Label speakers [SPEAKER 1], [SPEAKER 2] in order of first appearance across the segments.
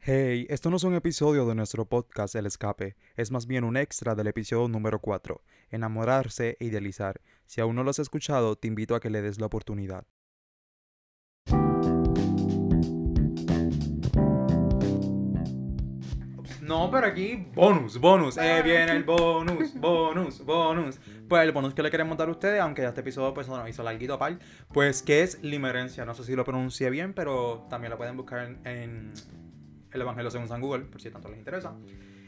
[SPEAKER 1] Hey, esto no es un episodio de nuestro podcast El Escape, es más bien un extra del episodio número 4, Enamorarse e Idealizar. Si aún no lo has escuchado, te invito a que le des la oportunidad. No, pero aquí bonus, bonus. Eh, viene el bonus, bonus, bonus. Pues el bonus que le queremos dar a ustedes, aunque ya este episodio pues nos hizo larguito par, pues que es limerencia. No sé si lo pronuncié bien, pero también lo pueden buscar en, en el Evangelio según San Google, por si tanto les interesa.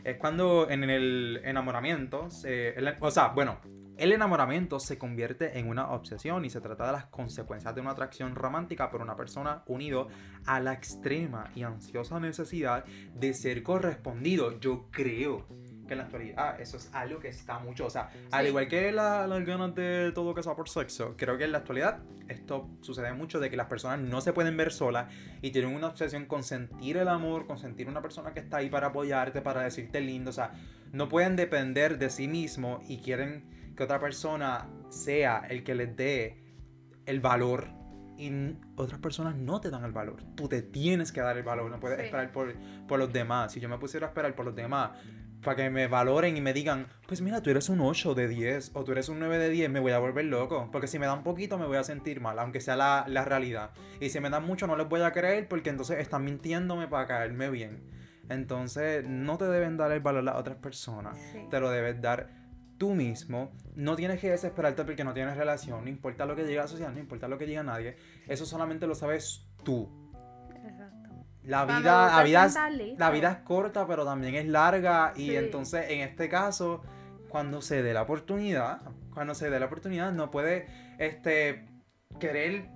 [SPEAKER 1] Es cuando en el enamoramiento, se- el- o sea, bueno, el enamoramiento se convierte en una obsesión y se trata de las consecuencias de una atracción romántica por una persona unido a la extrema y ansiosa necesidad de ser correspondido. Yo creo que en la actualidad eso es algo que está mucho, o sea, al
[SPEAKER 2] Sí.
[SPEAKER 1] igual que la- las ganas de todo que sea por sexo, creo que en la actualidad esto sucede mucho de que las personas no se pueden ver solas y tienen una obsesión con sentir el amor, con sentir una persona que está ahí para apoyarte, para decirte lindo, o sea, no pueden depender de sí mismo y quieren que otra persona sea el que les dé el valor y otras personas no te dan el valor. Tú te tienes que dar el valor, no puedes
[SPEAKER 2] Sí.
[SPEAKER 1] esperar por, por los demás. Si yo me pusiera a esperar por los demás para que me valoren y me digan, pues mira, tú eres un 8 de 10 o tú eres un 9 de 10, me voy a volver loco. Porque si me dan poquito me voy a sentir mal, aunque sea la, la realidad. Y si me dan mucho no les voy a creer porque entonces están mintiéndome para caerme bien. Entonces no te deben dar el valor a las otras personas
[SPEAKER 2] Sí.
[SPEAKER 1] te lo debes dar tú mismo. No tienes que desesperarte porque no tienes relación. No importa lo que diga la sociedad, no importa lo que diga nadie. Eso solamente lo sabes tú. La vida, la vida, es, la vida es corta, pero también es larga. Y entonces, en este caso, cuando se dé la oportunidad, cuando se dé la oportunidad, no puede este, querer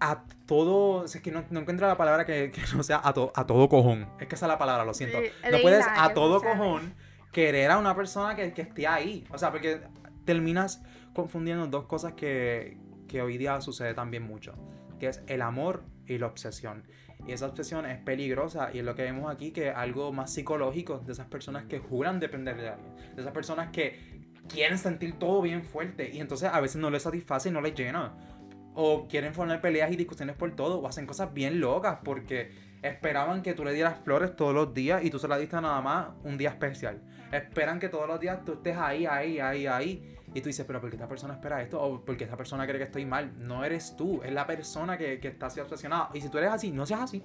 [SPEAKER 1] a todo. Es que no, no encuentro la palabra que, que no sea a, to- a todo cojón. Es que esa es la palabra, lo siento.
[SPEAKER 2] Sí,
[SPEAKER 1] no puedes a todo cojón querer a una persona que, que esté ahí. O sea, porque terminas confundiendo dos cosas que, que hoy día sucede también mucho. Que es el amor y la obsesión. Y esa obsesión es peligrosa y es lo que vemos aquí, que algo más psicológico de esas personas que juran depender de alguien. De esas personas que quieren sentir todo bien fuerte y entonces a veces no les satisface y no les llena. O quieren formar peleas y discusiones por todo o hacen cosas bien locas porque esperaban que tú le dieras flores todos los días y tú se las diste nada más un día especial. Esperan que todos los días tú estés ahí, ahí, ahí, ahí. Y tú dices, pero ¿por qué esta persona espera esto? O porque esta persona cree que estoy mal. No eres tú, es la persona que, que está así obsesionada. Y si tú eres así, no seas así.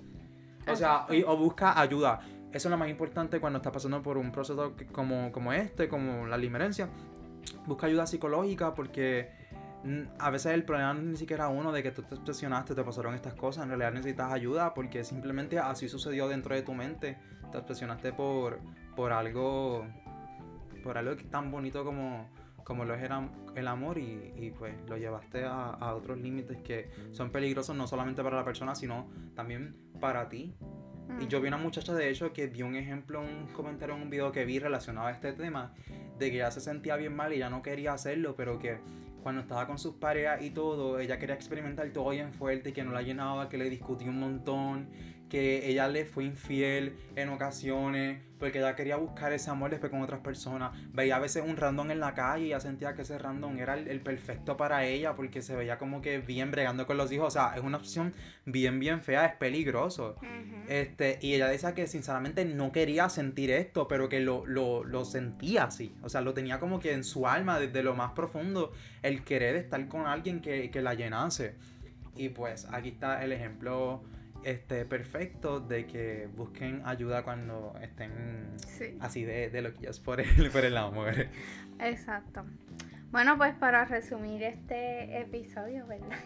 [SPEAKER 1] O sea, y- o busca ayuda. Eso es lo más importante cuando estás pasando por un proceso como, como este, como la limerencia. Busca ayuda psicológica porque a veces el problema no es ni siquiera uno de que tú te obsesionaste, te pasaron estas cosas. En realidad necesitas ayuda porque simplemente así sucedió dentro de tu mente. Te obsesionaste por, por algo por algo tan bonito como, como lo es el, am- el amor y, y, pues lo llevaste a, a otros límites que son peligrosos no solamente para la persona sino también para ti y yo vi una muchacha, de hecho, que dio un ejemplo, un comentario en un video que vi relacionado a este tema, de que ella se sentía bien mal y ella no quería hacerlo, pero que cuando estaba con sus parejas y todo, ella quería experimentar todo bien fuerte, que no la llenaba, que le discutía un montón, que ella le fue infiel en ocasiones, porque ella quería buscar ese amor después con otras personas. Veía a veces un random en la calle y ella sentía que ese random era el, el perfecto para ella, porque se veía como que bien bregando con los hijos. O sea, es una opción bien, bien fea, es peligroso. Este, y ella decía que sinceramente no quería sentir esto, pero que lo, lo, lo sentía así. O sea, lo tenía como que en su alma, desde lo más profundo, el querer estar con alguien que, que la llenase. Y pues aquí está el ejemplo este, perfecto de que busquen ayuda cuando estén
[SPEAKER 2] Sí,
[SPEAKER 1] así de, de loquillas por el, por el amor.
[SPEAKER 2] exacto. Bueno, pues para resumir este episodio, ¿verdad?